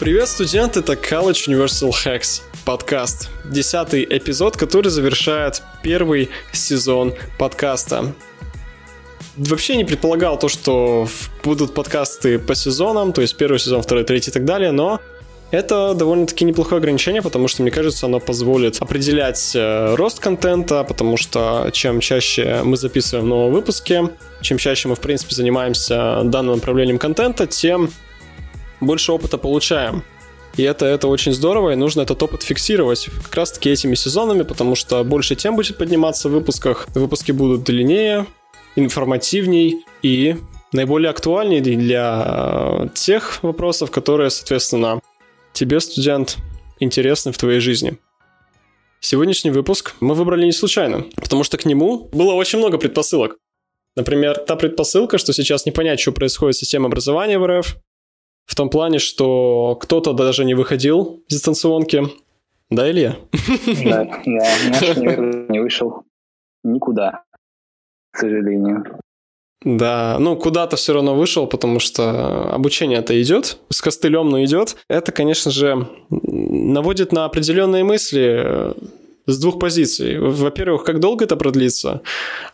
Привет, студент! Это College Universal Hacks подкаст. Десятый эпизод, который завершает первый сезон подкаста. Вообще не предполагал то, что будут подкасты по сезонам, то есть первый сезон, второй, третий и так далее, но это довольно-таки неплохое ограничение, потому что, мне кажется, оно позволит определять э, рост контента, потому что чем чаще мы записываем новые выпуски, чем чаще мы, в принципе, занимаемся данным направлением контента, тем больше опыта получаем. И это, это очень здорово, и нужно этот опыт фиксировать как раз-таки этими сезонами, потому что больше тем будет подниматься в выпусках, выпуски будут длиннее, информативней и наиболее актуальнее для э, тех вопросов, которые, соответственно, тебе, студент, интересны в твоей жизни. Сегодняшний выпуск мы выбрали не случайно, потому что к нему было очень много предпосылок. Например, та предпосылка, что сейчас не понять, что происходит с системой образования в РФ, в том плане, что кто-то даже не выходил из дистанционки. Да, Илья? Да, да, наш не вышел никуда, к сожалению. Да, ну куда-то все равно вышел, потому что обучение-то идет, с костылем, но идет. Это, конечно же, наводит на определенные мысли э, с двух позиций. Во-первых, как долго это продлится,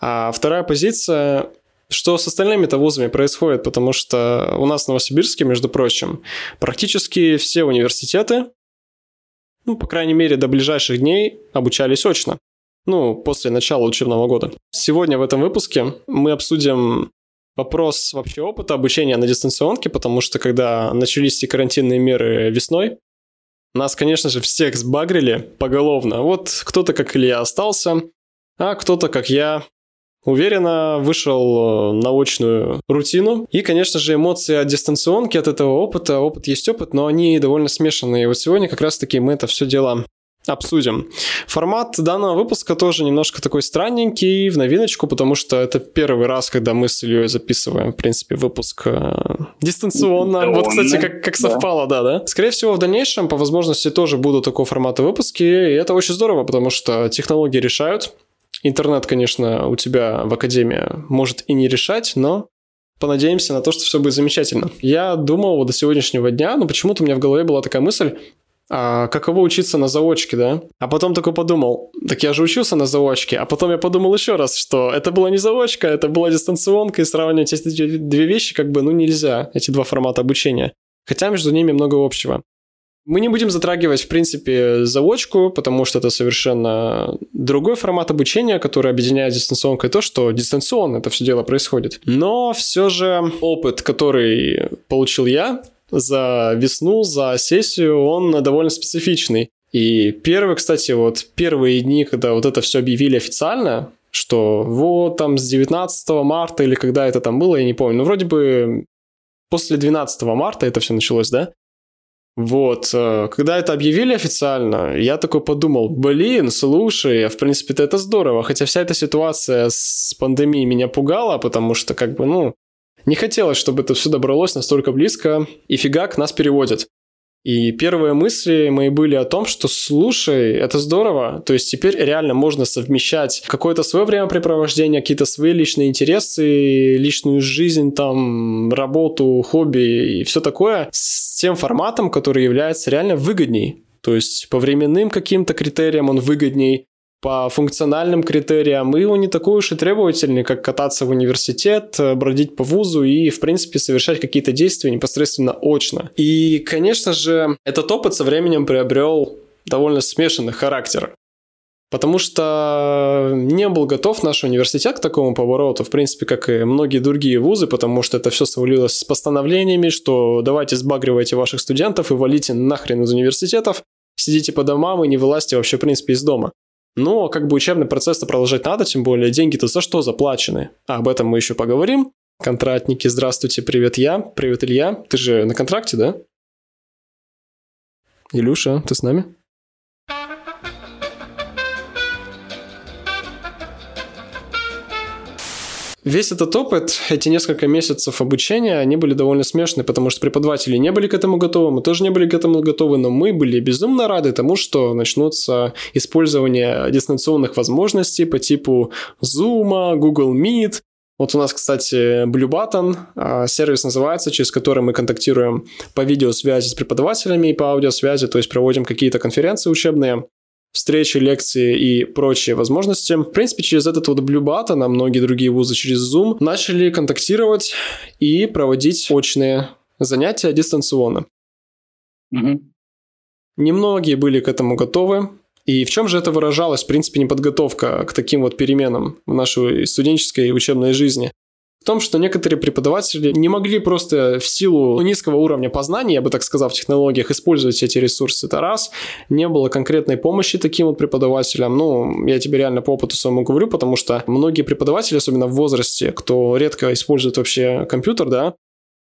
а вторая позиция что с остальными-то вузами происходит, потому что у нас в Новосибирске, между прочим, практически все университеты, ну, по крайней мере, до ближайших дней обучались очно. Ну, после начала учебного года. Сегодня в этом выпуске мы обсудим вопрос вообще опыта обучения на дистанционке, потому что когда начались эти карантинные меры весной, нас, конечно же, всех сбагрили поголовно. Вот кто-то, как Илья, остался, а кто-то, как я, уверенно вышел э, на очную рутину. И, конечно же, эмоции от дистанционки, от этого опыта. Опыт есть опыт, но они довольно смешанные. И вот сегодня как раз-таки мы это все дело обсудим. Формат данного выпуска тоже немножко такой странненький, в новиночку, потому что это первый раз, когда мы с Ильей записываем, в принципе, выпуск э, дистанционно. Вот, кстати, как, как совпало, да. да, да. Скорее всего, в дальнейшем, по возможности, тоже будут такого формата выпуски, и это очень здорово, потому что технологии решают, Интернет, конечно, у тебя в академии может и не решать, но понадеемся на то, что все будет замечательно. Я думал вот до сегодняшнего дня, но почему-то у меня в голове была такая мысль, а каково учиться на заочке, да? А потом такой подумал, так я же учился на заочке, а потом я подумал еще раз, что это была не заочка, это была дистанционка, и сравнивать эти две вещи как бы, ну, нельзя, эти два формата обучения. Хотя между ними много общего. Мы не будем затрагивать, в принципе, заочку, потому что это совершенно другой формат обучения, который объединяет дистанционкой то, что дистанционно это все дело происходит. Но все же опыт, который получил я за весну, за сессию, он довольно специфичный. И первый, кстати, вот первые дни, когда вот это все объявили официально, что вот там с 19 марта или когда это там было, я не помню, но вроде бы после 12 марта это все началось, да? Вот, э, когда это объявили официально, я такой подумал, блин, слушай, в принципе-то это здорово, хотя вся эта ситуация с пандемией меня пугала, потому что как бы, ну, не хотелось, чтобы это все добралось настолько близко, и фигак нас переводят. И первые мысли мои были о том, что слушай, это здорово. То есть теперь реально можно совмещать какое-то свое времяпрепровождение, какие-то свои личные интересы, личную жизнь, там, работу, хобби и все такое с тем форматом, который является реально выгодней. То есть по временным каким-то критериям он выгодней, по функциональным критериям, и он не такой уж и требовательный, как кататься в университет, э, бродить по вузу и, в принципе, совершать какие-то действия непосредственно очно. И, конечно же, этот опыт со временем приобрел довольно смешанный характер. Потому что не был готов наш университет к такому повороту, в принципе, как и многие другие вузы, потому что это все свалилось с постановлениями, что давайте сбагривайте ваших студентов и валите нахрен из университетов, сидите по домам и не вылазьте вообще, в принципе, из дома. Но как бы учебный процесс-то продолжать надо, тем более деньги-то за что заплачены? А об этом мы еще поговорим. Контрактники, здравствуйте, привет я, привет Илья. Ты же на контракте, да? Илюша, ты с нами? Весь этот опыт, эти несколько месяцев обучения, они были довольно смешные, потому что преподаватели не были к этому готовы, мы тоже не были к этому готовы, но мы были безумно рады тому, что начнутся использование дистанционных возможностей по типу Zoom, Google Meet, Вот у нас, кстати, Blue Button, а, сервис называется, через который мы контактируем по видеосвязи с преподавателями и по аудиосвязи, то есть проводим какие-то конференции учебные, встречи, лекции и прочие возможности. В принципе, через этот вот Blue Button, а многие другие вузы через Zoom начали контактировать и проводить очные занятия дистанционно. Угу. Немногие были к этому готовы, и в чем же это выражалось, в принципе, неподготовка к таким вот переменам в нашей студенческой и учебной жизни? Том, что некоторые преподаватели не могли просто в силу низкого уровня познания, я бы так сказал, в технологиях использовать эти ресурсы. Это раз. Не было конкретной помощи таким вот преподавателям. Ну, я тебе реально по опыту своему говорю, потому что многие преподаватели, особенно в возрасте, кто редко использует вообще компьютер, да,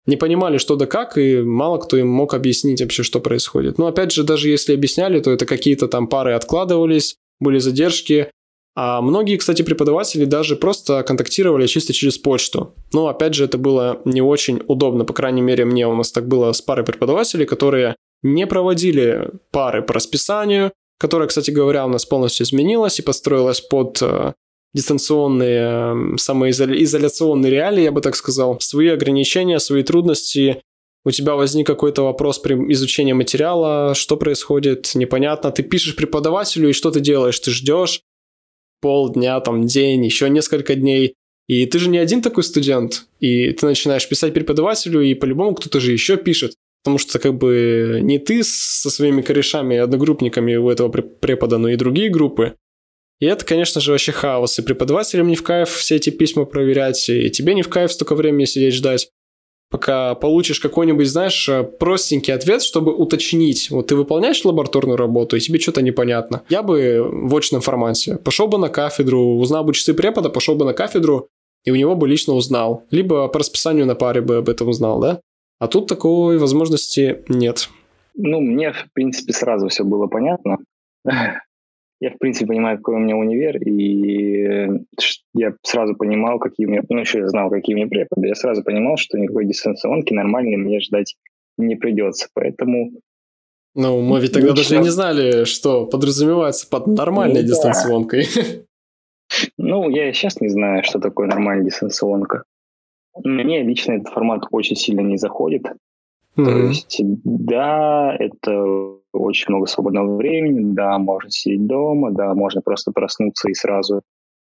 не понимали, что да как, и мало кто им мог объяснить вообще, что происходит. Но опять же, даже если объясняли, то это какие-то там пары откладывались, были задержки, а многие, кстати, преподаватели даже просто контактировали чисто через почту. Но, опять же, это было не очень удобно, по крайней мере, мне у нас так было с парой преподавателей, которые не проводили пары по расписанию, которая, кстати говоря, у нас полностью изменилась и построилась под э, дистанционные, эм, самоизоляционные реалии, я бы так сказал, свои ограничения, свои трудности. У тебя возник какой-то вопрос при изучении материала, что происходит, непонятно. Ты пишешь преподавателю, и что ты делаешь? Ты ждешь полдня, там, день, еще несколько дней. И ты же не один такой студент, и ты начинаешь писать преподавателю, и по-любому кто-то же еще пишет. Потому что как бы не ты со своими корешами и одногруппниками у этого препода, но и другие группы. И это, конечно же, вообще хаос. И преподавателям не в кайф все эти письма проверять, и тебе не в кайф столько времени сидеть ждать, пока получишь какой-нибудь, знаешь, простенький ответ, чтобы уточнить. Вот ты выполняешь лабораторную работу, и тебе что-то непонятно. Я бы в очном формате пошел бы на кафедру, узнал бы часы препода, пошел бы на кафедру, и у него бы лично узнал. Либо по расписанию на паре бы об этом узнал, да? А тут такой возможности нет. Ну, мне, в принципе, сразу все было понятно я, в принципе, понимаю, какой у меня универ, и я сразу понимал, какие у меня, ну, еще я знал, какие у меня преподы, я сразу понимал, что никакой дистанционки нормальной мне ждать не придется, поэтому... Ну, мы ведь тогда лично... даже не знали, что подразумевается под нормальной ну, дистанционкой. Ну, я сейчас не знаю, что такое нормальная дистанционка. Мне лично этот формат очень сильно не заходит. Mm-hmm. То есть, да, это очень много свободного времени, да, можно сидеть дома, да, можно просто проснуться и сразу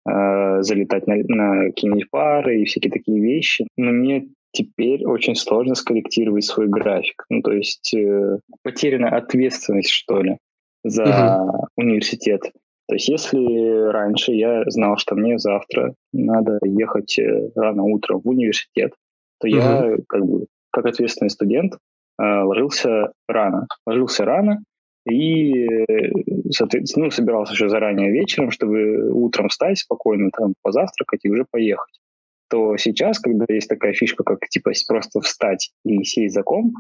э, залетать на, на какие-нибудь пары и всякие такие вещи. Но мне теперь очень сложно скорректировать свой график. Ну, то есть э, потеряна ответственность, что ли, за uh-huh. университет. То есть если раньше я знал, что мне завтра надо ехать э, рано утром в университет, то uh-huh. я как бы как ответственный студент Э, ложился рано. Ложился рано и, соответственно, ну, собирался еще заранее вечером, чтобы утром встать спокойно, там, позавтракать и уже поехать. То сейчас, когда есть такая фишка, как типа просто встать и сесть за комп,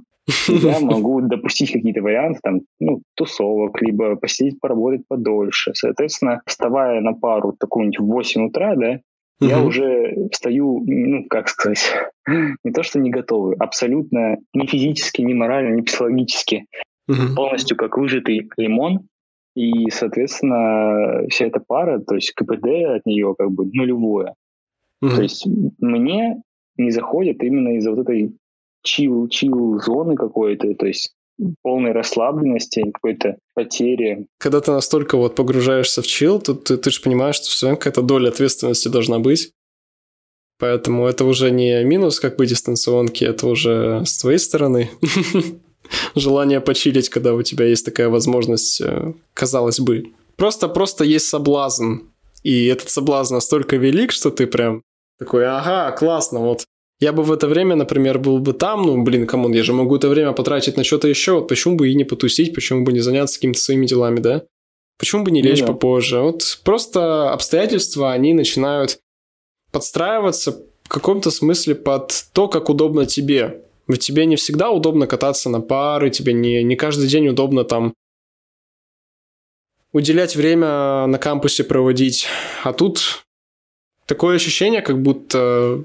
я могу допустить какие-то варианты, там, ну, тусовок, либо посидеть, поработать подольше. Соответственно, вставая на пару такую-нибудь в 8 утра, да, угу. я уже встаю, ну, как сказать, не то что не готовый, абсолютно ни физически, ни морально, ни психологически, угу. полностью как выжатый лимон, и, соответственно, вся эта пара, то есть КПД от нее как бы нулевое. Угу. То есть мне не заходит именно из-за вот этой чил, чил зоны какой-то, то есть полной расслабленности, какой-то потери. Когда ты настолько вот погружаешься в чил, то ты, ты же понимаешь, что все равно какая-то доля ответственности должна быть. Поэтому это уже не минус как бы дистанционки, это уже с твоей стороны. Желание почилить, когда у тебя есть такая возможность, э, казалось бы. Просто-просто есть соблазн. И этот соблазн настолько велик, что ты прям такой, ага, классно, вот я бы в это время, например, был бы там, ну, блин, come on, я же могу это время потратить на что-то еще, вот почему бы и не потусить, почему бы не заняться какими-то своими делами, да? Почему бы не лечь да. попозже? Вот просто обстоятельства, они начинают подстраиваться в каком-то смысле под то, как удобно тебе. Ведь тебе не всегда удобно кататься на пары, тебе не, не каждый день удобно там уделять время на кампусе проводить. А тут такое ощущение, как будто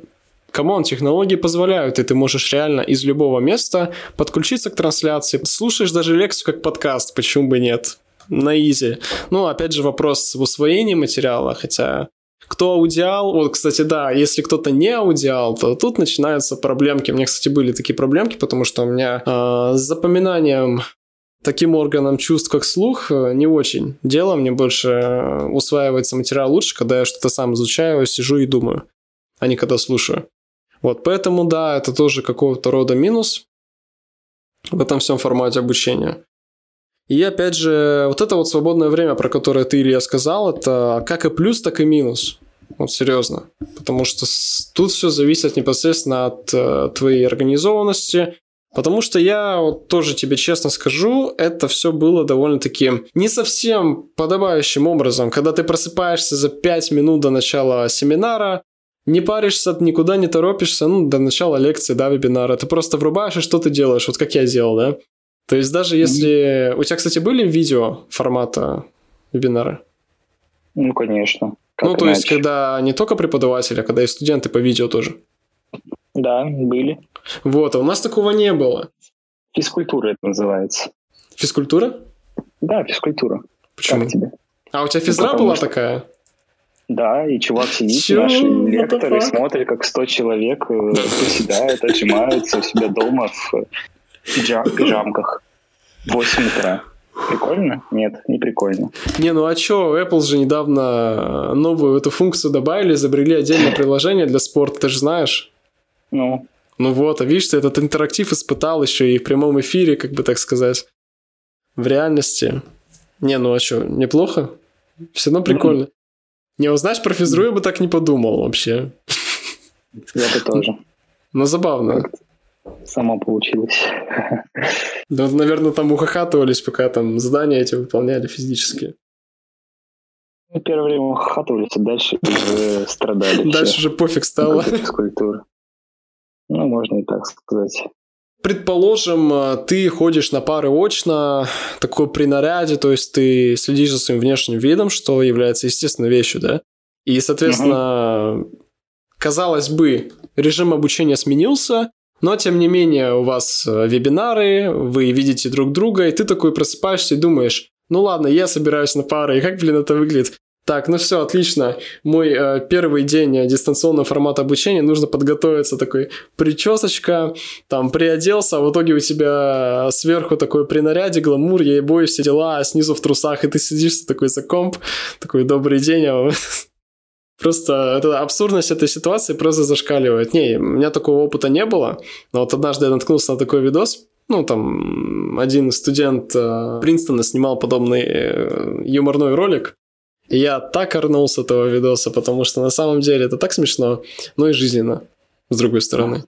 Come on, технологии позволяют, и ты можешь реально из любого места подключиться к трансляции. Слушаешь даже лекцию как подкаст, почему бы нет? На easy. Ну, опять же, вопрос в усвоении материала, хотя Кто аудиал, вот, кстати, да, если кто-то не аудиал, то тут начинаются проблемки. У меня, кстати, были такие проблемки, потому что у меня э, с запоминанием таким органом чувств, как слух, не очень дело. Мне больше усваивается материал лучше, когда я что-то сам изучаю, сижу и думаю, а не когда слушаю. Вот, поэтому, да, это тоже какого-то рода минус в этом всем формате обучения. И опять же, вот это вот свободное время, про которое ты, Илья, сказал, это как и плюс, так и минус. Вот серьезно. Потому что тут все зависит непосредственно от э, твоей организованности, Потому что я вот тоже тебе честно скажу, это все было довольно-таки не совсем подобающим образом. Когда ты просыпаешься за 5 минут до начала семинара, не паришься, никуда не торопишься, ну, до начала лекции, да, вебинара. Ты просто врубаешь и что ты делаешь, вот как я делал, да? То есть даже если... У тебя, кстати, были видео формата вебинара? Ну, конечно. Как ну, то иначе? есть, когда не только преподаватели, а когда и студенты по видео тоже? Да, были. Вот, а у нас такого не было. Физкультура это называется. Физкультура? Да, физкультура. Почему? Как тебе? А у тебя физра ну, была что... такая? Да, и чувак сидит, Чё? наши лекторы смотрят, как 100 человек э, приседают, отжимаются у себя дома в пижамках. 8 утра. Прикольно? Нет, не прикольно. Не, ну а чё, Apple же недавно новую эту функцию добавили, изобрели отдельное приложение для спорта, ты же знаешь? Ну? Ну вот, а видишь, ты этот интерактив испытал еще и в прямом эфире, как бы так сказать. В реальности. Не, ну а что, неплохо? Все равно прикольно. Mm-hmm. Не, узнаешь про физру, я бы так не подумал вообще. Я бы тоже. Ну, забавно. Само получилось. Да, наверное, там ухахатывались, пока там задания эти выполняли физически. Ну, первое время ухахатывались, а дальше уже страдали. Дальше уже пофиг стало. Физкультура. Ну, можно и так сказать. Предположим, э, ты ходишь на пары очно, такой при наряде, то есть ты следишь за своим внешним видом, что является естественной вещью, да? И, соответственно, угу. казалось бы, режим обучения сменился, но, тем не менее, у вас э, вебинары, вы видите друг друга, и ты такой просыпаешься и думаешь, ну ладно, я собираюсь на пары, и как, блин, это выглядит? Так, ну все, отлично. Мой э, первый день э, дистанционного формата обучения нужно подготовиться. Такой причесочка, там приоделся, а в итоге у тебя сверху такой при наряде, гламур, ей бой, все дела, а снизу в трусах, и ты сидишь такой за комп, такой добрый день, а Просто эта абсурдность этой ситуации просто зашкаливает. Не, у меня такого опыта не было, но вот однажды я наткнулся на такой видос, ну, там, один студент э, Принстона снимал подобный э, юморной ролик, я так орнул с этого видоса, потому что на самом деле это так смешно, но и жизненно, с другой стороны.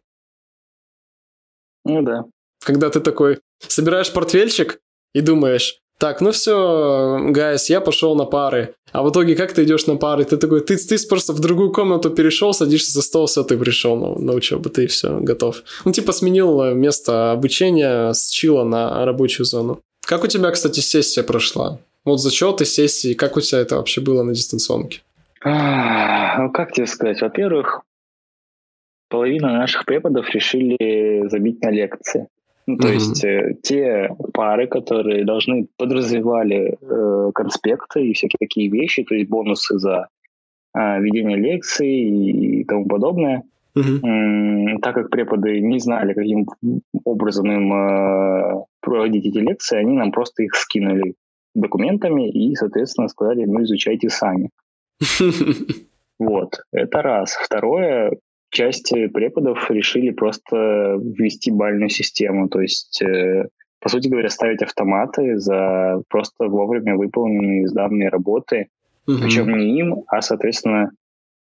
Ну да. Когда ты такой собираешь портфельчик и думаешь, так, ну все, гайс, я пошел на пары. А в итоге, как ты идешь на пары? Ты такой, ты, ты просто в другую комнату перешел, садишься за стол, все, ты пришел на, на учебу, ты все, готов. Ну, типа сменил место обучения с чила на рабочую зону. Как у тебя, кстати, сессия прошла? Вот зачеты, сессии, как у тебя это вообще было на дистанционке? А, ну, как тебе сказать? Во-первых, половина наших преподов решили забить на лекции. Ну, то mm-hmm. есть э, те пары, которые должны подразумевали э, конспекты и всякие такие вещи, то есть бонусы за э, ведение лекций и тому подобное, mm-hmm. э, так как преподы не знали, каким образом им э, проводить эти лекции, они нам просто их скинули документами и, соответственно, сказали, ну, изучайте сами. Вот, это раз. Второе, части преподов решили просто ввести бальную систему, то есть, э, по сути говоря, ставить автоматы за просто вовремя выполненные сданные работы, угу. причем не им, а, соответственно,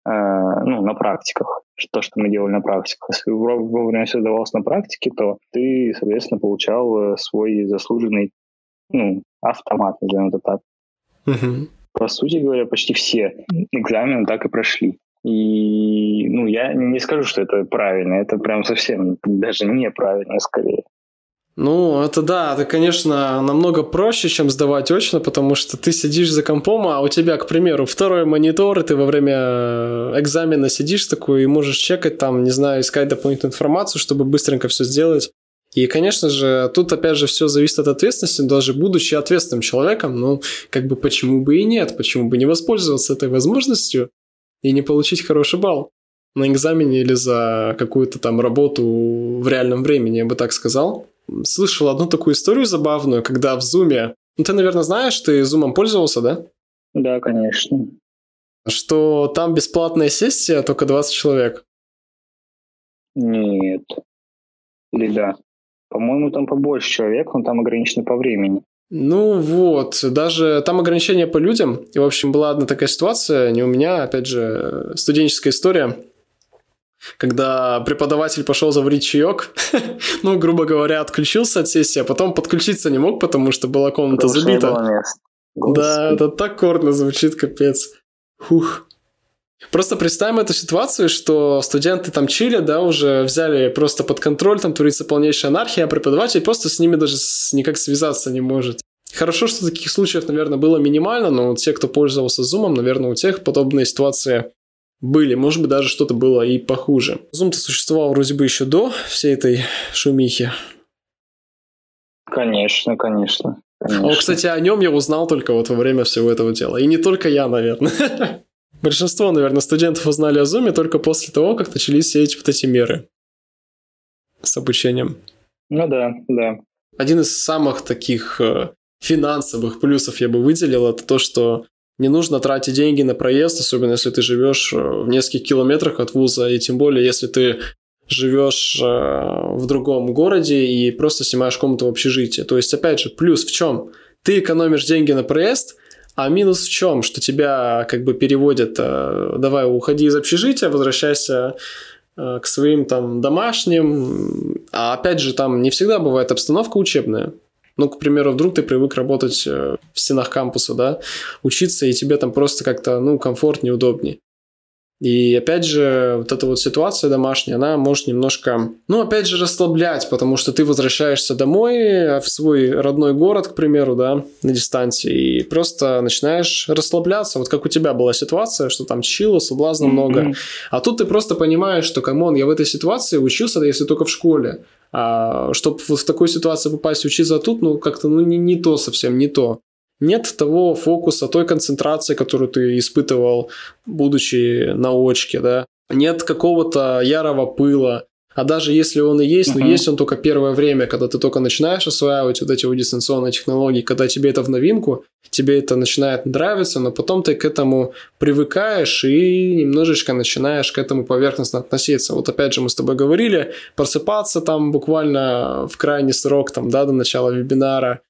э, ну, на практиках. То, что мы делали на практиках. Если вовремя все давалось на практике, то ты, соответственно, получал э, свой заслуженный ну, автомат, назовем это так. Угу. По сути говоря, почти все экзамены так и прошли. И, ну, я не скажу, что это правильно, это прям совсем даже неправильно скорее. Ну, это да, это, конечно, намного проще, чем сдавать очно, потому что ты сидишь за компом, а у тебя, к примеру, второй монитор, и ты во время экзамена сидишь такой и можешь чекать там, не знаю, искать дополнительную информацию, чтобы быстренько все сделать. И, конечно же, тут опять же все зависит от ответственности, даже будучи ответственным человеком, ну, как бы почему бы и нет, почему бы не воспользоваться этой возможностью и не получить хороший балл на экзамене или за какую-то там работу в реальном времени, я бы так сказал. Слышал одну такую историю забавную, когда в Зуме... Ну, ты, наверное, знаешь, ты Зумом пользовался, да? Да, конечно. Что там бесплатная сессия, только 20 человек. Нет. Или да. По-моему, там побольше человек, но там ограничено по времени. Ну вот, даже там ограничения по людям. И, в общем, была одна такая ситуация, не у меня, опять же, студенческая история, когда преподаватель пошел заварить чаек, ну, грубо говоря, отключился от сессии, а потом подключиться не мог, потому что была комната забита. Да, это так корно звучит, капец. Хух. Просто представим эту ситуацию, что студенты там чили, да, уже взяли просто под контроль, там творится полнейшая анархия, а преподаватель просто с ними даже никак связаться не может. Хорошо, что таких случаев, наверное, было минимально, но те, кто пользовался Zoom, наверное, у тех подобные ситуации были. Может быть, даже что-то было и похуже. Zoom-то существовал вроде бы еще до всей этой шумихи. Конечно, конечно. конечно. А, кстати, о нем я узнал только вот во время всего этого дела. И не только я, наверное. Большинство, наверное, студентов узнали о Zoom только после того, как начались все эти вот эти меры с обучением. Ну да, да. Один из самых таких э, финансовых плюсов я бы выделил, это то, что не нужно тратить деньги на проезд, особенно если ты живешь э, в нескольких километрах от вуза, и тем более, если ты живешь э, в другом городе и просто снимаешь комнату в общежитии. То есть, опять же, плюс в чем? Ты экономишь деньги на проезд, а минус в чем? Что тебя как бы переводят, э, давай уходи из общежития, возвращайся к своим там домашним. А опять же, там не всегда бывает обстановка учебная. Ну, к примеру, вдруг ты привык работать э, в стенах кампуса, да, учиться, и тебе там просто как-то, ну, комфортнее, удобнее. И опять же, вот эта вот ситуация домашняя, она может немножко, ну, опять же, расслаблять, потому что ты возвращаешься домой, в свой родной город, к примеру, да, на дистанции, и просто начинаешь расслабляться. Вот как у тебя была ситуация, что там чила, соблазна mm-hmm. много. А тут ты просто понимаешь, что, come on, я в этой ситуации учился, если только в школе. А чтобы в такую ситуацию попасть учиться тут, ну, как-то, ну, не, не то совсем, не то. Нет того фокуса, той концентрации, которую ты испытывал, будучи на очке, да. Нет какого-то ярого пыла. А даже если он и есть, uh-huh. но есть он только первое время, когда ты только начинаешь осваивать вот эти вот дистанционные технологии, когда тебе это в новинку, тебе это начинает нравиться, но потом ты к этому привыкаешь и немножечко начинаешь к этому поверхностно относиться. Вот опять же мы с тобой говорили, просыпаться там буквально в крайний срок, там, да, до начала вебинара,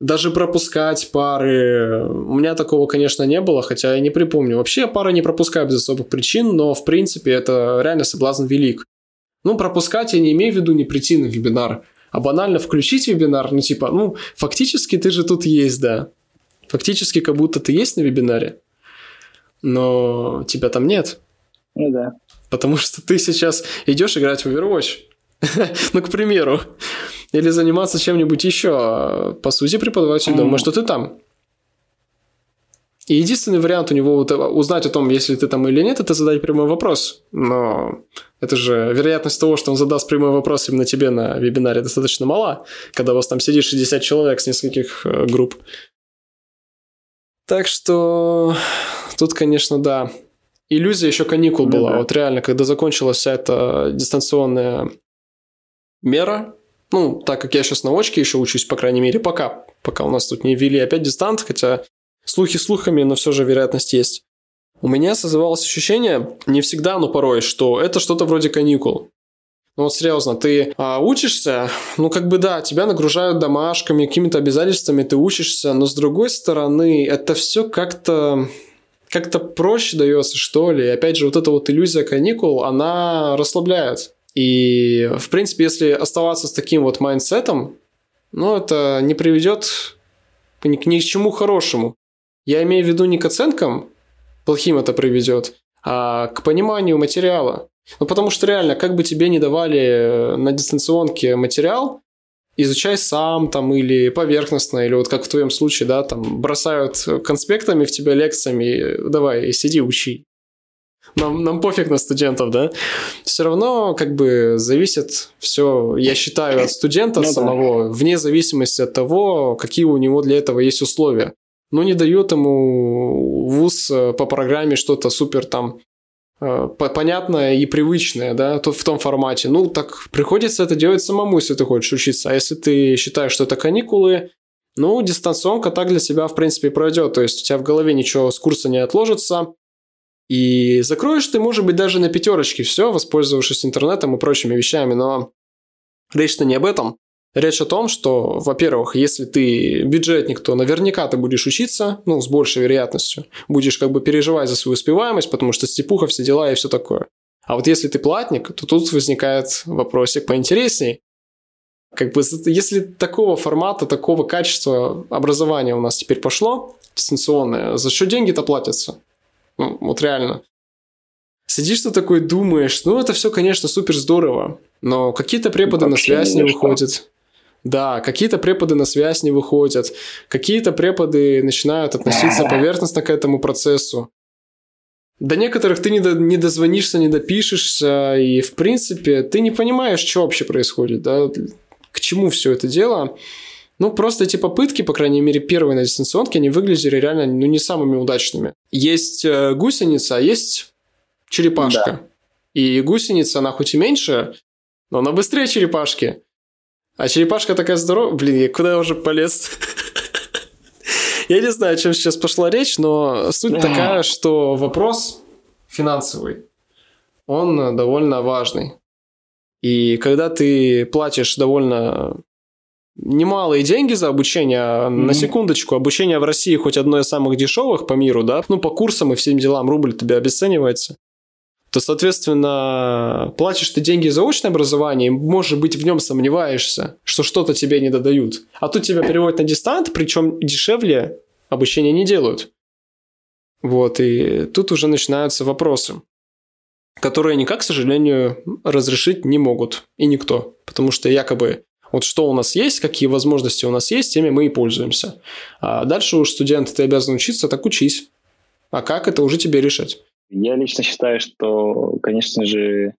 даже пропускать пары. У меня такого, конечно, не было, хотя я не припомню. Вообще я пары не пропускаю без особых причин, но в принципе это реально соблазн велик. Ну, пропускать я не имею в виду не прийти на вебинар, а банально включить вебинар, ну, типа, ну, фактически ты же тут есть, да. Фактически как будто ты есть на вебинаре, но тебя там нет. Ну да. Потому что ты сейчас идешь играть в Overwatch. ну, к примеру. Или заниматься чем-нибудь еще. По сути, преподаватель думает, что ты там. И единственный вариант у него вот узнать о том, если ты там или нет, это задать прямой вопрос. Но это же вероятность того, что он задаст прямой вопрос именно тебе на вебинаре достаточно мала, когда у вас там сидит 60 человек с нескольких э, групп. Так что тут, конечно, да. Иллюзия еще каникул была. Да. Вот реально, когда закончилась вся эта дистанционная мера, ну, так как я сейчас на очке еще учусь, по крайней мере, пока, пока у нас тут не ввели опять дистант, хотя Слухи слухами, но все же вероятность есть. У меня создавалось ощущение, не всегда, но порой, что это что-то вроде каникул. Ну вот серьезно, ты а, учишься, ну как бы да, тебя нагружают домашками, какими-то обязательствами, ты учишься, но с другой стороны, это все как-то как-то проще дается, что ли. И опять же, вот эта вот иллюзия каникул, она расслабляет. И, в принципе, если оставаться с таким вот mindset ом, ну, это не приведет к ни, ни к чему хорошему. Я имею в виду не к оценкам, плохим это приведет, а к пониманию материала. Ну, потому что реально, как бы тебе не давали э, на дистанционке материал, изучай сам там или поверхностно, или вот как в твоем случае, да, там бросают конспектами в тебя лекциями, давай, сиди, учи. Нам, нам пофиг на студентов, да? Все равно как бы зависит все, я считаю, от студента ну, самого, да. вне зависимости от того, какие у него для этого есть условия. ну, не дает ему вуз э, по программе что-то супер там э, понятное и привычное, да, то в том формате. Ну, так приходится это делать самому, если ты хочешь учиться. А если ты считаешь, что это каникулы, ну, дистанционка так для себя, в принципе, пройдет. То есть у тебя в голове ничего с курса не отложится. И закроешь ты, может быть, даже на пятерочке все, воспользовавшись интернетом и прочими вещами. Но речь-то не об этом. Речь о том, что, во-первых, если ты бюджетник, то наверняка ты будешь учиться, ну, с большей вероятностью. Будешь как бы переживать за свою успеваемость, потому что степуха, все дела и все такое. А вот если ты платник, то тут возникает вопросик поинтересней. Как бы, если такого формата, такого качества образования у нас теперь пошло, дистанционное, за что деньги-то платятся? Ну, вот реально. Сидишь ты такой, думаешь, ну, это все, конечно, супер здорово, но какие-то преподы ну, на связь не выходят. Да, какие-то преподы на связь не выходят, какие-то преподы начинают относиться поверхностно к этому процессу. До некоторых ты не, до, не дозвонишься, не допишешься, и, в принципе, ты не понимаешь, что вообще происходит, да, к чему все это дело. Ну, просто эти попытки, по крайней мере, первые на дистанционке, они выглядели реально, ну, не самыми удачными. Есть э, гусеница, а есть черепашка. Да. И гусеница, она хоть и меньше, но она быстрее черепашки. А черепашка такая здоровая. Блин, куда я уже полез? Я не знаю, о чем сейчас пошла речь, но суть такая, что вопрос финансовый, он довольно важный. И когда ты платишь довольно немалые деньги за обучение, mm-hmm. на секундочку, обучение в России хоть одно из самых дешевых по миру, да, ну, по курсам и всем делам рубль тебе обесценивается то, соответственно, платишь ты деньги за очное образование, и, может быть, в нем сомневаешься, что что-то тебе не додают. А тут тебя переводят на дистант, причем дешевле обучение не делают. Вот, и тут уже начинаются вопросы, которые никак, к сожалению, разрешить не могут. И никто. Потому что якобы вот что у нас есть, какие возможности у нас есть, теми мы и пользуемся. А дальше уж студент, ты обязан учиться, так учись. А как это уже тебе решать? Я лично считаю, что, конечно же,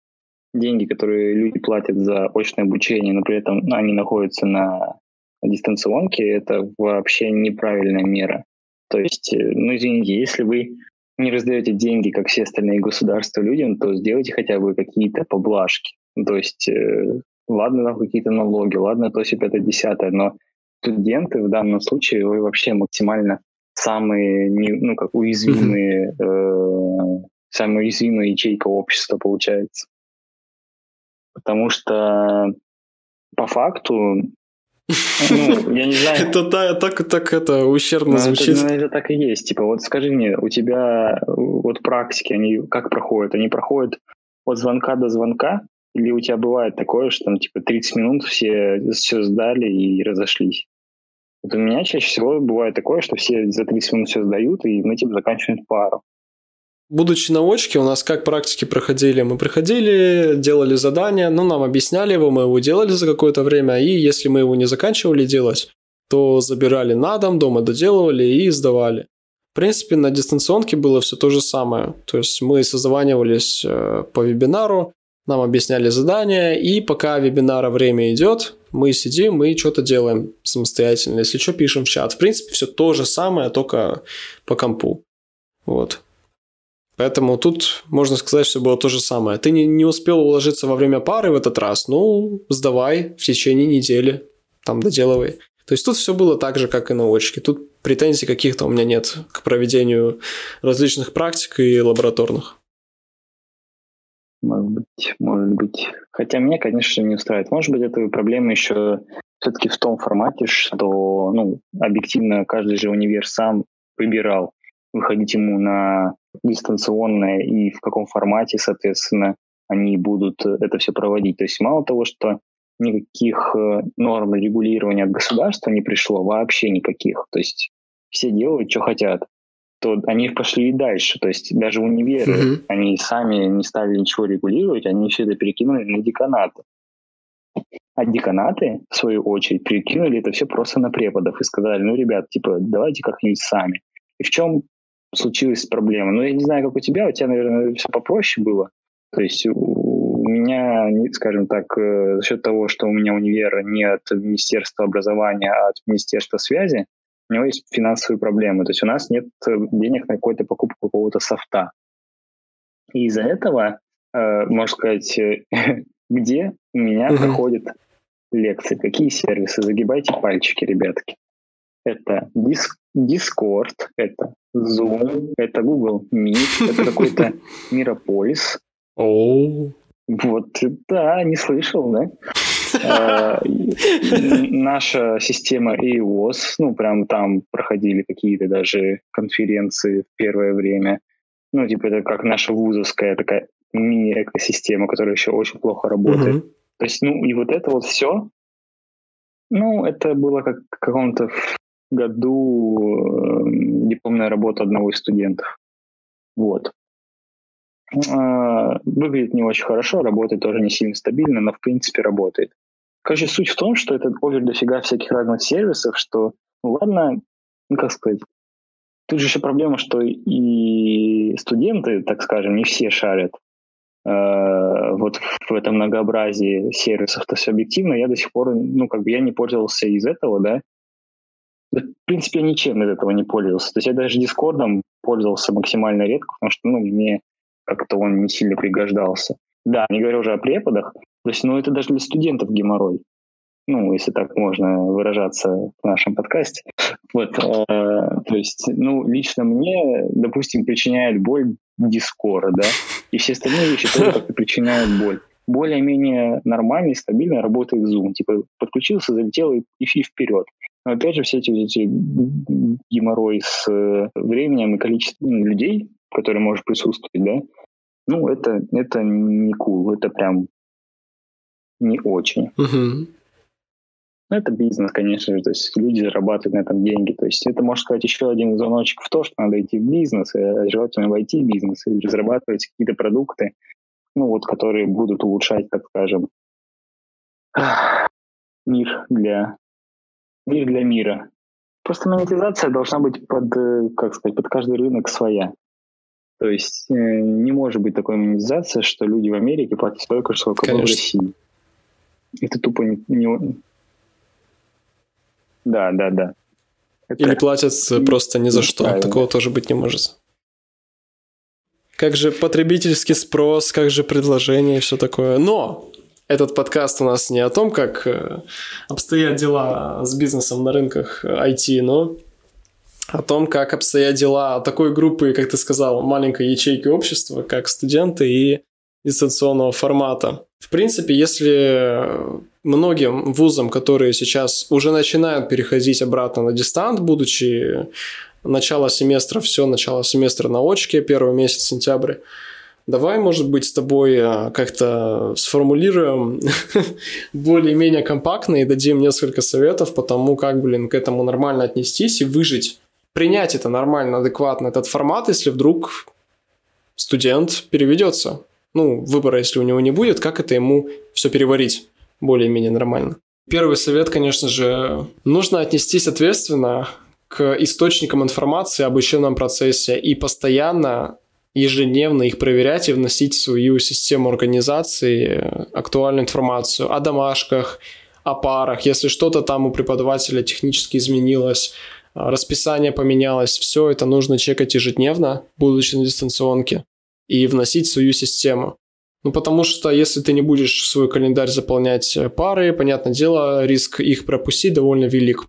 деньги, которые люди платят за очное обучение, но при этом они находятся на дистанционке, это вообще неправильная мера. То есть, э, ну извините, если вы не раздаете деньги, как все остальные государства людям, то сделайте хотя бы какие-то поблажки. То есть, э, ладно, там какие-то налоги, ладно, то все пятое, десятое, но студенты в данном случае вы вообще максимально самые, ну, как уязвимые, э, самая уязвимая ячейка общества получается. Потому что по факту, ну, я не знаю... Это так, так это ущербно ну, звучит. Это, ну, это так и есть. Типа, вот скажи мне, у тебя вот практики, они как проходят? Они проходят от звонка до звонка? Или у тебя бывает такое, что там типа 30 минут все все сдали и разошлись? Вот у меня чаще всего бывает такое, что все за 30 минут все сдают, и мы типа заканчиваем пару. Будучи на очке, у нас как практики проходили? Мы приходили, делали задание, ну, нам объясняли его, мы его делали за какое-то время, и если мы его не заканчивали делать, то забирали на дом, дома доделывали и сдавали. В принципе, на дистанционке было все то же самое. То есть мы созванивались э, по вебинару, нам объясняли задания, и пока вебинара время идет, мы сидим, мы что-то делаем самостоятельно. Если что, пишем в чат. В принципе, все то же самое, только по компу. Вот. Поэтому тут можно сказать, что было то же самое. Ты не, не успел уложиться во время пары в этот раз, ну, сдавай в течение недели, там доделывай. То есть тут все было так же, как и на очке. Тут претензий каких-то у меня нет к проведению различных практик и лабораторных. Может быть, может быть. Хотя меня, конечно, не устраивает. Может быть, это проблема еще все-таки в том формате, что, ну, объективно каждый же универ сам выбирал, выходить ему на дистанционное и в каком формате, соответственно, они будут это все проводить. То есть мало того, что никаких э, норм регулирования от государства не пришло, вообще никаких. То есть все делают, что хотят то они пошли и дальше. То есть даже универы, mm-hmm. они сами не стали ничего регулировать, они все это перекинули на деканаты. А деканаты, в свою очередь, перекинули это все просто на преподов и сказали, ну, ребят, типа, давайте как-нибудь сами. И в чем случилась проблема? Ну, я не знаю, как у тебя, у тебя, наверное, все попроще было. То есть у меня, скажем так, э, за счет того, что у меня универ не от Министерства образования, а от Министерства связи, у него есть финансовые проблемы. То есть у нас нет э, денег на какую-то покупку какого-то софта. И из-за этого, э, можно сказать, э, где у меня uh-huh. проходят лекции, какие сервисы, загибайте пальчики, ребятки. Это Discord, это Zoom, это Google Meet, это какой-то Мирополис. Вот, да, не слышал, да? Э, наша система EOS, ну, прям там проходили какие-то даже конференции в первое время. Ну, типа, это как наша вузовская такая мини-экосистема, которая еще очень плохо работает. То есть, ну, и вот это вот все, ну, это было как в каком-то году э, дипломная работа одного из студентов. Вот. А, выглядит не очень хорошо, работает тоже не сильно стабильно, но в принципе работает. Короче, суть в том, что это овер дофига всяких разных сервисов, что, ну ладно, ну как сказать, тут же еще проблема, что и студенты, так скажем, не все шарят э, вот в этом многообразии сервисов, то все объективно, я до сих пор, ну как бы я не пользовался из этого, да, в принципе, я ничем из этого не пользовался. То есть я даже Дискордом пользовался максимально редко, потому что ну, мне как-то он не сильно пригождался. Да, не говоря уже о преподах, то есть, ну, это даже для студентов геморрой. Ну, если так можно выражаться в нашем подкасте. Вот, э, то есть, ну, лично мне, допустим, причиняет боль Дискорд, да, и все остальные вещи тоже как-то причиняют боль. Более-менее нормальный, стабильно работает Zoom. Типа, подключился, залетел и, и вперед. Но опять же, все эти, эти геморрой с э, временем и количеством людей, которые может присутствовать, да, ну, это, это не cool, это прям не очень. Ну, это бизнес, конечно же, то есть люди зарабатывают на этом деньги. То есть это, можно сказать, еще один звоночек в то, что надо идти в бизнес, и желательно войти в бизнес и разрабатывать какие-то продукты, ну, вот, которые будут улучшать, так скажем, мир для, мир для мира. Просто монетизация должна быть под, э, как сказать, под каждый рынок своя. То есть э, не может быть такой монетизации, что люди в Америке платят столько сколько в России. Это тупо не... не... Да, да, да. Это... Или платят просто ни за что. Такого тоже быть не может. Как же потребительский спрос, как же предложение и все такое. Но этот подкаст у нас не о том, как э, обстоят дела с бизнесом на рынках IT, но о том, как обстоят дела такой группы, как ты сказал, маленькой ячейки общества, как студенты и дистанционного формата. В принципе, если многим вузам, которые сейчас уже начинают переходить обратно на дистант, будучи начало семестра, все, начало семестра на очке, первый месяц сентября, Давай, может быть, с тобой э, как-то сформулируем более-менее компактно и дадим несколько советов по тому, как, блин, к этому нормально отнестись и выжить принять это нормально, адекватно, этот формат, если вдруг студент переведется. Ну, выбора, если у него не будет, как это ему все переварить более-менее нормально. Первый совет, конечно же, нужно отнестись ответственно к источникам информации об учебном процессе и постоянно ежедневно их проверять и вносить в свою систему организации актуальную информацию о домашках, о парах, если что-то там у преподавателя технически изменилось, расписание поменялось, все это нужно чекать ежедневно, будучи на дистанционке, и вносить в свою систему. Ну, потому что если ты не будешь в свой календарь заполнять пары, понятное дело, риск их пропустить довольно велик.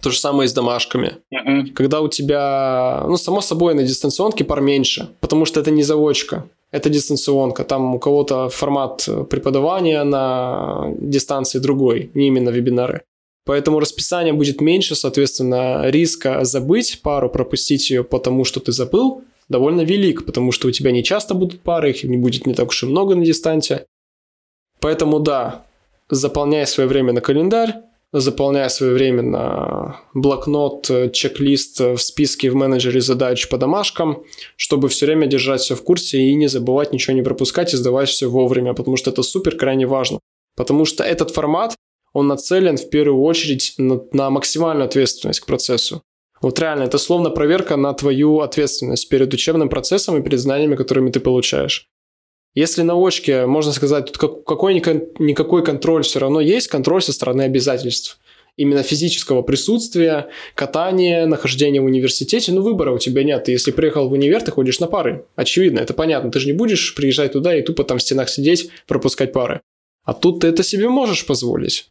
То же самое и с домашками. Uh-huh. Когда у тебя, ну, само собой, на дистанционке пар меньше, потому что это не заочка, это дистанционка. Там у кого-то формат преподавания на дистанции другой, не именно вебинары. Поэтому расписание будет меньше, соответственно, риска забыть пару, пропустить ее потому, что ты забыл, довольно велик, потому что у тебя не часто будут пары, их не будет не так уж и много на дистанте. Поэтому да, заполняй свое время на календарь, заполняй свое время на блокнот, чек-лист в списке в менеджере задач по домашкам, чтобы все время держать все в курсе и не забывать ничего не пропускать и сдавать все вовремя, потому что это супер крайне важно. Потому что этот формат он нацелен в первую очередь на, на максимальную ответственность к процессу. Вот реально, это словно проверка на твою ответственность перед учебным процессом и перед знаниями, которыми ты получаешь. Если на очке, можно сказать, тут какой-никакой контроль все равно есть, контроль со стороны обязательств. именно физического присутствия, катания, нахождения в университете, ну, выбора у тебя нет. Ты, если приехал в универ, ты ходишь на пары. Очевидно, это понятно. Ты же не будешь приезжать туда и тупо там в стенах сидеть, пропускать пары. А тут ты это себе можешь позволить.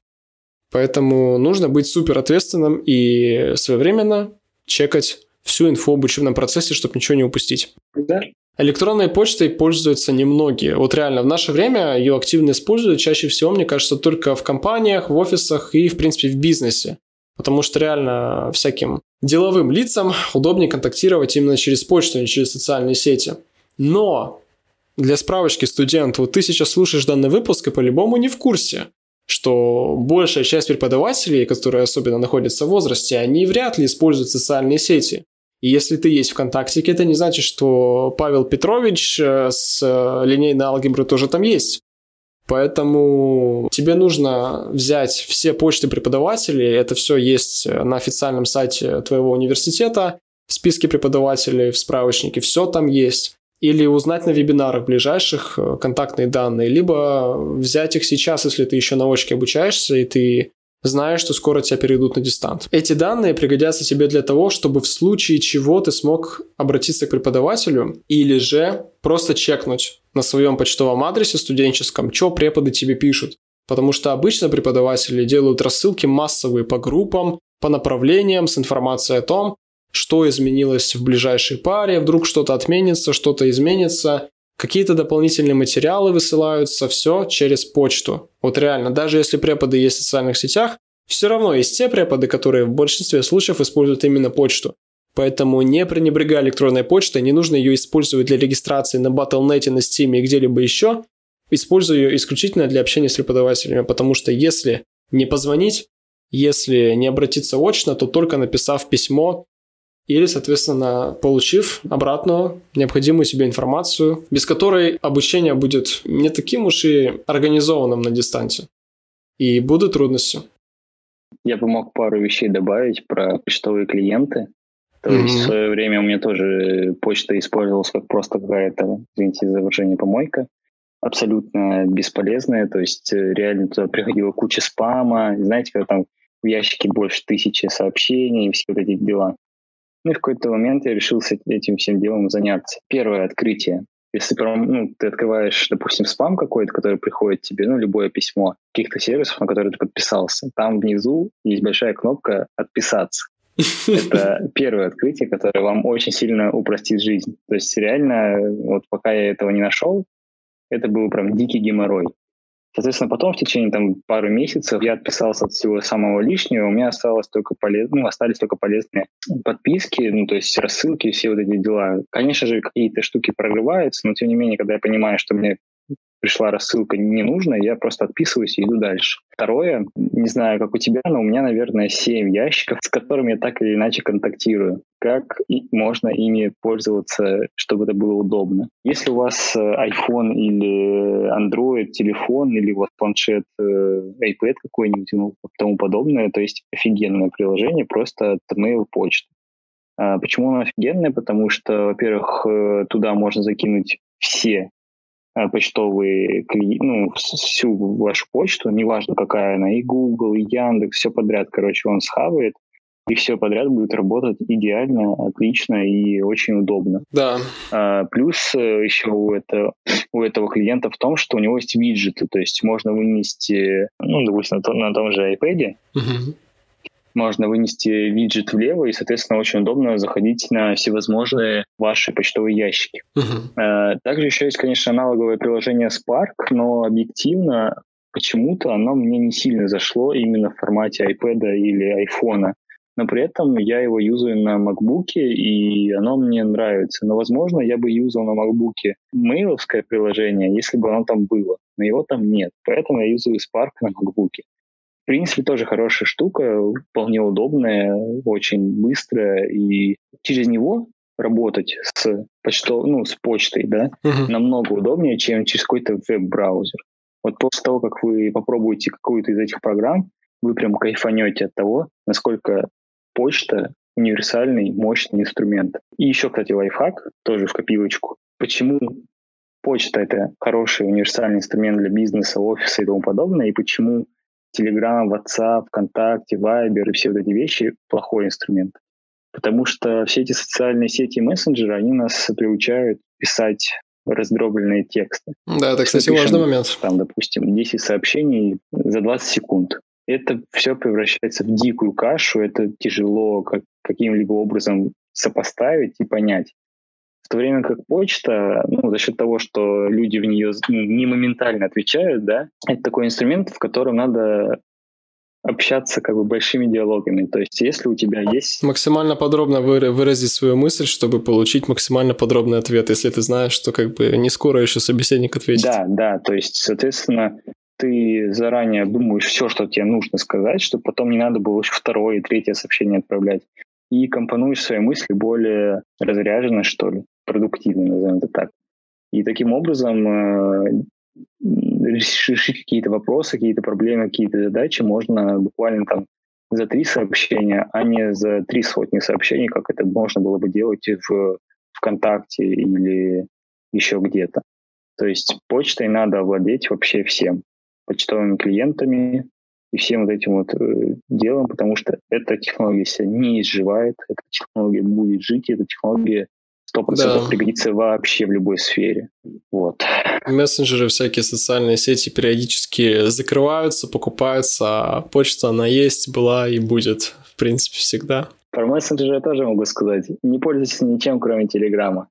Поэтому нужно быть супер ответственным и своевременно чекать всю инфу об учебном процессе, чтобы ничего не упустить. Да. Электронной почтой пользуются немногие. Вот реально, в наше время ее активно используют чаще всего, мне кажется, только в компаниях, в офисах и, в принципе, в бизнесе. Потому что реально всяким деловым лицам удобнее контактировать именно через почту, а не через социальные сети. Но для справочки, студент, вот ты сейчас слушаешь данный выпуск и по-любому не в курсе, что большая часть преподавателей, которые особенно находятся в возрасте, они вряд ли используют социальные сети. И если ты есть ВКонтакте, это не значит, что Павел Петрович э, с э, линейной алгебры тоже там есть. Поэтому тебе нужно взять все почты преподавателей, это все есть на официальном сайте твоего университета, в списке преподавателей, в справочнике, все там есть. Или узнать на вебинарах ближайших э, контактные данные, либо взять их сейчас, если ты еще на очке обучаешься, и ты зная, что скоро тебя перейдут на дистант. Эти данные пригодятся тебе для того, чтобы в случае чего ты смог обратиться к преподавателю или же просто чекнуть на своем почтовом адресе студенческом, что преподы тебе пишут. Потому что обычно преподаватели делают рассылки массовые по группам, по направлениям с информацией о том, что изменилось в ближайшей паре, вдруг что-то отменится, что-то изменится, Какие-то дополнительные материалы высылаются, все через почту. Вот реально, даже если преподы есть в социальных сетях, все равно есть те преподы, которые в большинстве случаев используют именно почту. Поэтому не пренебрегай электронной почтой, не нужно ее использовать для регистрации на Battle.net, на Steam и где-либо еще. Используй ее исключительно для общения с преподавателями, потому что если не позвонить, если не обратиться очно, то только написав письмо или, соответственно, получив обратную необходимую себе информацию, без которой обучение будет не таким уж и организованным на дистанции. И будут трудности. Я бы мог пару вещей добавить про почтовые клиенты. То mm-hmm. есть в свое время у меня тоже почта использовалась как просто какая-то, извините за выражение, помойка. Абсолютно бесполезная. То есть э, реально туда приходила куча спама. Знаете, когда там в ящике больше тысячи сообщений и все вот эти дела. Ну и в какой-то момент я решил с этим всем делом заняться. Первое открытие. Если ну, ты открываешь, допустим, спам какой-то, который приходит тебе, ну, любое письмо, каких-то сервисов, на которые ты подписался, там внизу есть большая кнопка «Отписаться». Это первое открытие, которое вам очень сильно упростит жизнь. То есть реально, вот пока я этого не нашел, это был прям дикий геморрой. Соответственно, потом в течение там, пару месяцев я отписался от всего самого лишнего, у меня осталось только полез... ну, остались только полезные подписки, ну, то есть рассылки, все вот эти дела. Конечно же, какие-то штуки прорываются, но тем не менее, когда я понимаю, что мне пришла рассылка не нужная, я просто отписываюсь и иду дальше. Второе, не знаю, как у тебя, но у меня, наверное, 7 ящиков, с которыми я так или иначе контактирую. Как можно ими пользоваться, чтобы это было удобно? Если у вас э, iPhone или Android телефон, или вас планшет, э, iPad какой-нибудь, ну, тому подобное, то есть офигенное приложение, просто от mail почты. А почему оно офигенное? Потому что, во-первых, э, туда можно закинуть все почтовые ну, всю вашу почту, неважно какая она, и Google, и Яндекс, все подряд, короче, он схавает, и все подряд будет работать идеально, отлично и очень удобно. Да. А, плюс э, еще у, это, у этого клиента в том, что у него есть виджеты, то есть можно вынести, ну, допустим, на том, на том же iPad, uh-huh можно вынести виджет влево, и, соответственно, очень удобно заходить на всевозможные ваши почтовые ящики. Uh-huh. Также еще есть, конечно, аналоговое приложение Spark, но объективно почему-то оно мне не сильно зашло именно в формате iPad или iPhone. Но при этом я его юзаю на MacBook, и оно мне нравится. Но, возможно, я бы юзал на MacBook мейловское приложение, если бы оно там было. Но его там нет. Поэтому я юзаю Spark на MacBook принципе, тоже хорошая штука, вполне удобная, очень быстрая, и через него работать с почтов, ну, с почтой, да, uh-huh. намного удобнее, чем через какой-то веб-браузер. Вот после того, как вы попробуете какую-то из этих программ, вы прям кайфанете от того, насколько почта универсальный, мощный инструмент. И еще, кстати, лайфхак, тоже в копилочку. Почему почта — это хороший универсальный инструмент для бизнеса, офиса и тому подобное, и почему Telegram, WhatsApp, ВКонтакте, Viber и все вот эти вещи – плохой инструмент. Потому что все эти социальные сети и мессенджеры, они нас приучают писать раздробленные тексты. Да, это, кстати, важный момент. Там, допустим, 10 сообщений за 20 секунд. Это все превращается в дикую кашу, это тяжело как, каким-либо образом сопоставить и понять. То время как почта, ну, за счет того, что люди в нее не моментально отвечают, да, это такой инструмент, в котором надо общаться как бы большими диалогами. То есть если у тебя есть... Максимально подробно выразить свою мысль, чтобы получить максимально подробный ответ, если ты знаешь, что как бы не скоро еще собеседник ответит. Да, да, то есть, соответственно, ты заранее думаешь все, что тебе нужно сказать, чтобы потом не надо было еще второе и третье сообщение отправлять. И компонуешь свои мысли более разряженно, что ли, продуктивно, назовем это так. И таким образом э, решить какие-то вопросы, какие-то проблемы, какие-то задачи можно буквально там за три сообщения, а не за три сотни сообщений, как это можно было бы делать в ВКонтакте или еще где-то. То есть почтой надо овладеть вообще всем. Почтовыми клиентами и всем вот этим вот э, делом, потому что эта технология себя не изживает, эта технология будет жить, эта технология сто процентов да. пригодится вообще в любой сфере. Вот. Мессенджеры, всякие социальные сети периодически закрываются, покупаются, а почта, она есть, была и будет, в принципе, всегда. Про мессенджеры я тоже могу сказать. Не пользуйтесь ничем, кроме Телеграма.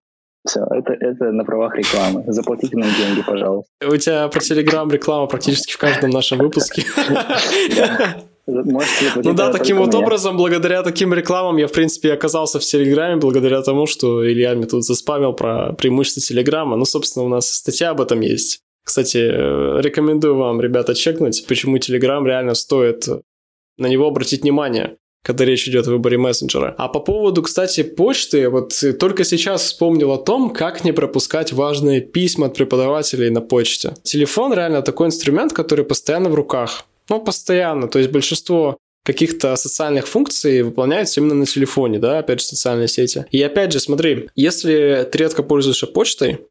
Все, это, это на правах рекламы. Заплатите нам деньги, пожалуйста. У тебя про Телеграм реклама практически в каждом нашем выпуске. Ну да, таким вот образом, благодаря таким рекламам я, в принципе, оказался в Телеграме, благодаря тому, что Илья мне тут заспамил про преимущества Телеграма. Ну, собственно, у нас статья об этом есть. Кстати, э, рекомендую вам, ребята, чекнуть, почему Телеграм реально стоит на него обратить внимание когда речь идет о выборе мессенджера. А по поводу, кстати, почты, вот только сейчас вспомнил о том, как не пропускать важные письма от преподавателей на почте. Телефон реально такой инструмент, который постоянно в руках. Ну, постоянно. То есть большинство каких-то социальных функций выполняется именно на телефоне, да, опять же, социальные сети. И опять же, смотри, если ты редко пользуешься почтой,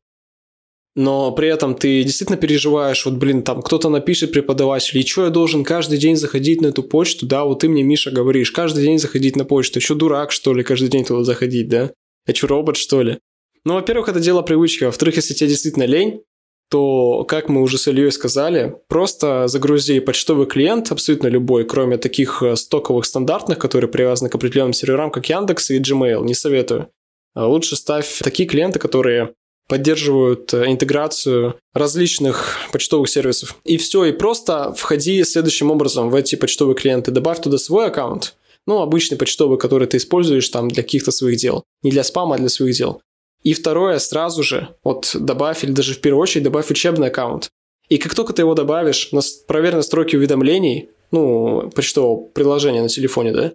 но при этом ты действительно переживаешь, вот, блин, там кто-то напишет преподаватель, и что я должен каждый день заходить на эту почту, да, вот ты мне, Миша, говоришь, каждый день заходить на почту, что дурак, что ли, каждый день туда заходить, да? Я что, робот, что ли? Ну, во-первых, это дело привычки, во-вторых, если тебе действительно лень, то, как мы уже с Ильей сказали, просто загрузи почтовый клиент, абсолютно любой, кроме таких э, стоковых стандартных, которые привязаны к определенным серверам, как Яндекс и Gmail, не советую. А лучше ставь такие клиенты, которые поддерживают э, интеграцию различных почтовых сервисов. И все, и просто входи следующим образом в эти почтовые клиенты, добавь туда свой аккаунт, ну, обычный почтовый, который ты используешь там для каких-то своих дел. Не для спама, а для своих дел. И второе, сразу же, вот добавь или даже в первую очередь добавь учебный аккаунт. И как только ты его добавишь, проверь настройки уведомлений, ну, почтового приложения на телефоне, да,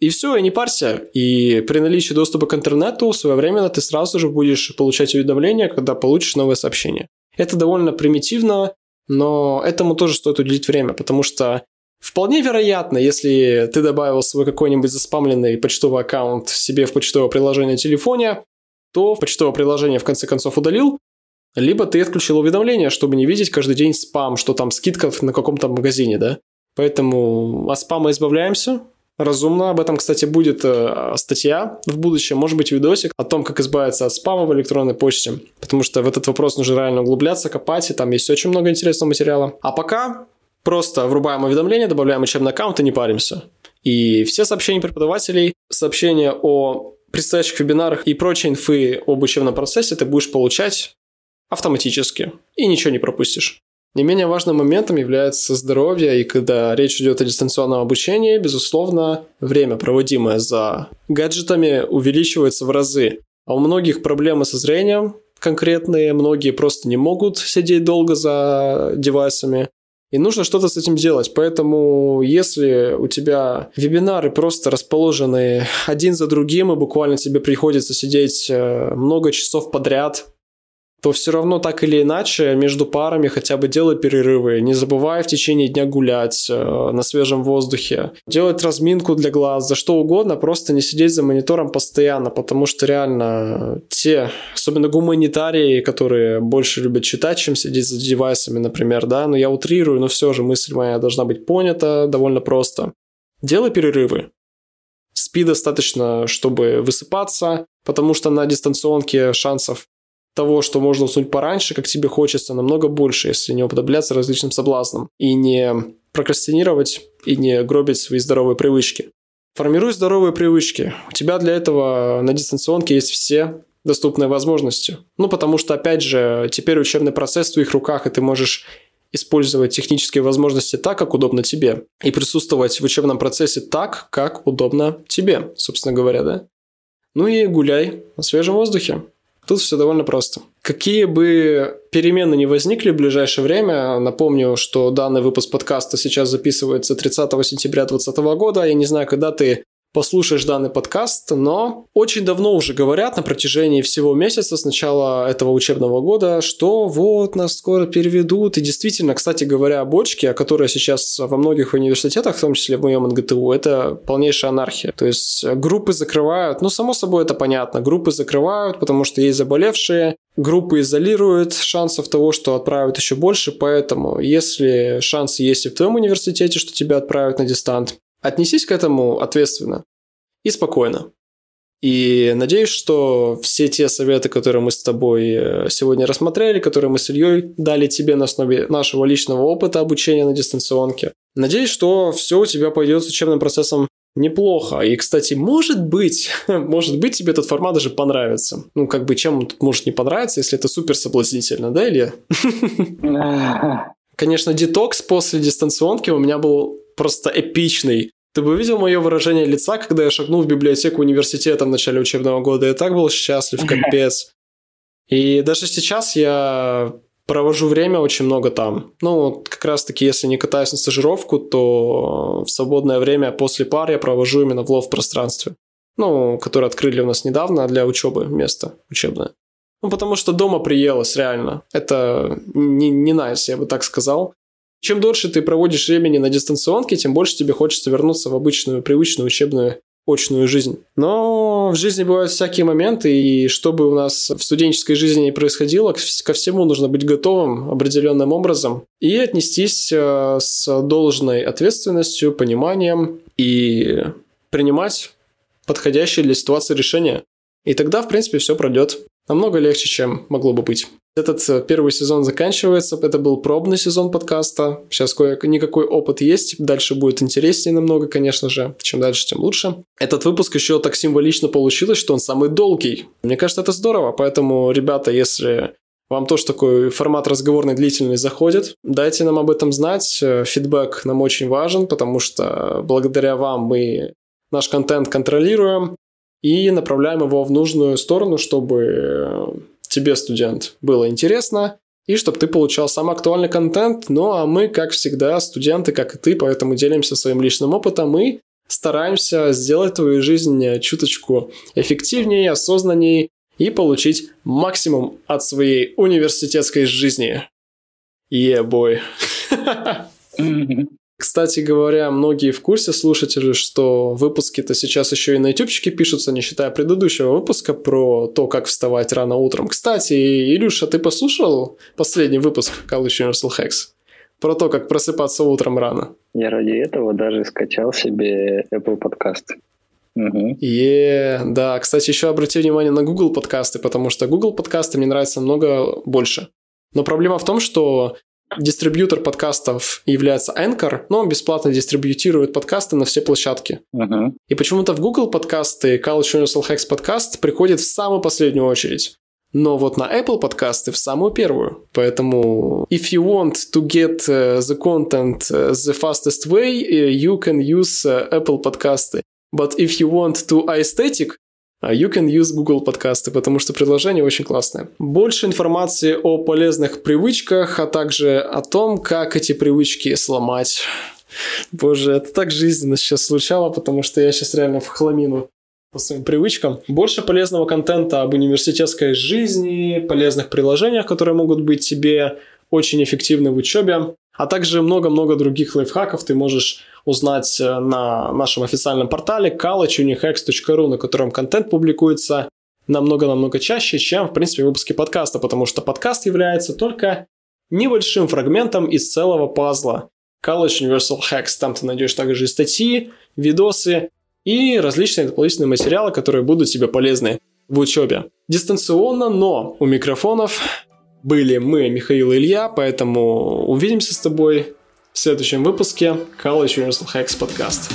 и все, и не парься. И при наличии доступа к интернету своевременно ты сразу же будешь получать уведомления, когда получишь новое сообщение. Это довольно примитивно, но этому тоже стоит уделить время, потому что Вполне вероятно, если ты добавил свой какой-нибудь заспамленный почтовый аккаунт себе в почтовое приложение на телефоне, то почтовое приложение в конце концов удалил, либо ты отключил уведомления, чтобы не видеть каждый день спам, что там скидка на каком-то магазине, да? Поэтому от спама избавляемся, разумно. Об этом, кстати, будет э, статья в будущем, может быть, видосик о том, как избавиться от спама в электронной почте, потому что в этот вопрос нужно реально углубляться, копать, и там есть очень много интересного материала. А пока просто врубаем уведомления, добавляем учебный аккаунт и не паримся. И все сообщения преподавателей, сообщения о предстоящих вебинарах и прочей инфы об учебном процессе ты будешь получать автоматически и ничего не пропустишь. Не менее важным моментом является здоровье, и когда речь идет о дистанционном обучении, безусловно, время, проводимое за гаджетами, увеличивается в разы. А у многих проблемы со зрением конкретные, многие просто не могут сидеть долго за девайсами, и нужно что-то с этим делать. Поэтому, если у тебя вебинары просто расположены один за другим, и буквально тебе приходится сидеть э, много часов подряд, то все равно так или иначе между парами хотя бы делай перерывы. Не забывай в течение дня гулять э, на свежем воздухе. Делать разминку для глаз, за что угодно, просто не сидеть за монитором постоянно, потому что реально те, особенно гуманитарии, которые больше любят читать, чем сидеть за девайсами, например, да, но я утрирую, но все же мысль моя должна быть понята довольно просто. Делай перерывы. Спи достаточно, чтобы высыпаться, потому что на дистанционке шансов того, что можно уснуть пораньше, как тебе хочется, намного больше, если не уподобляться различным соблазнам и не прокрастинировать и не гробить свои здоровые привычки. Формируй здоровые привычки. У тебя для этого на дистанционке есть все доступные возможности. Ну, потому что, опять же, теперь учебный процесс в твоих руках, и ты можешь использовать технические возможности так, как удобно тебе, и присутствовать в учебном процессе так, как удобно тебе, собственно говоря, да. Ну и гуляй на свежем воздухе. Тут все довольно просто. Какие бы перемены не возникли в ближайшее время, напомню, что данный выпуск подкаста сейчас записывается 30 сентября 2020 года. Я не знаю, когда ты послушаешь данный подкаст, но очень давно уже говорят на протяжении всего месяца с начала этого учебного года, что вот нас скоро переведут. И действительно, кстати говоря, бочки, которая сейчас во многих университетах, в том числе в моем НГТУ, это полнейшая анархия. То есть группы закрывают, ну, само собой, это понятно, группы закрывают, потому что есть заболевшие, группы изолируют, шансов того, что отправят еще больше, поэтому если шансы есть и в твоем университете, что тебя отправят на дистант, Отнесись к этому ответственно и спокойно. И надеюсь, что все те советы, которые мы с тобой э, сегодня рассмотрели, которые мы с Ильей дали тебе на основе нашего личного опыта обучения на дистанционке, надеюсь, что все у тебя пойдет с учебным процессом неплохо. И, кстати, может быть, может быть, тебе этот формат даже понравится. Ну, как бы, чем он тут может не понравиться, если это супер соблазнительно, да, Илья? Конечно, детокс после дистанционки у меня был просто эпичный. Ты бы видел мое выражение лица, когда я шагнул в библиотеку университета в начале учебного года? Я так был счастлив, капец. И даже сейчас я провожу время очень много там. Ну, как раз-таки, если не катаюсь на стажировку, то в свободное время после пар я провожу именно в лов-пространстве. Ну, которое открыли у нас недавно для учебы, место учебное. Ну, потому что дома приелось, реально. Это не, не nice, я бы так сказал. Чем дольше ты проводишь времени на дистанционке, тем больше тебе хочется вернуться в обычную, привычную учебную очную жизнь. Но в жизни бывают всякие моменты, и что бы у нас в студенческой жизни не происходило, ко всему нужно быть готовым определенным образом и отнестись э, с должной ответственностью, пониманием и принимать подходящие для ситуации решения. И тогда, в принципе, все пройдет намного легче, чем могло бы быть. Этот э, первый сезон заканчивается. Это был пробный сезон подкаста. Сейчас кое-никакой опыт есть. Дальше будет интереснее намного, конечно же. Чем дальше, тем лучше. Этот выпуск еще так символично получилось, что он самый долгий. Мне кажется, это здорово. Поэтому, ребята, если вам тоже такой формат разговорный длительный заходит, дайте нам об этом знать. Э, фидбэк нам очень важен, потому что благодаря вам мы наш контент контролируем и направляем его в нужную сторону, чтобы э, тебе, студент, было интересно, и чтобы ты получал самый актуальный контент. Ну а мы, как всегда, студенты, как и ты, поэтому делимся своим личным опытом и стараемся сделать твою жизнь чуточку эффективнее, осознаннее и получить максимум от своей университетской жизни. Yeah, boy. Кстати говоря, многие в курсе слушатели, что выпуски-то сейчас еще и на ютубчике пишутся, не считая предыдущего выпуска про то, как вставать рано утром. Кстати, Илюша, ты послушал последний выпуск College Universal Hacks? Про то, как просыпаться утром рано. Я ради этого даже скачал себе Apple подкасты. Угу. Да, кстати, еще обрати внимание на Google подкасты, потому что Google подкасты мне нравятся намного больше. Но проблема в том, что Дистрибьютор подкастов является Anchor, но он бесплатно дистрибьютирует подкасты на все площадки. Uh-huh. И почему-то в Google подкасты College Universal Hacks подкаст приходит в самую последнюю очередь. Но вот на Apple подкасты в самую первую. Поэтому if you want to get uh, the content uh, the fastest way, uh, you can use Apple подкасты. But if you want to aesthetic, you can use Google подкасты, потому что предложение очень классное. Больше информации о полезных привычках, а также о том, как эти привычки сломать. Боже, это так жизненно сейчас случало, потому что я сейчас реально в хламину по своим привычкам. Больше полезного контента об университетской жизни, полезных приложениях, которые могут быть тебе очень эффективны в учебе, а также много-много других лайфхаков ты можешь узнать э, на нашем официальном портале collegeunihex.ru, на котором контент публикуется намного-намного чаще, чем, в принципе, выпуски подкаста, потому что подкаст является только небольшим фрагментом из целого пазла. College Universal Hacks. Там ты найдешь также и статьи, видосы и различные дополнительные материалы, которые будут тебе полезны в учебе. Дистанционно, но у микрофонов были мы, Михаил и Илья, поэтому увидимся с тобой в следующем выпуске College Universal Hacks подкаст.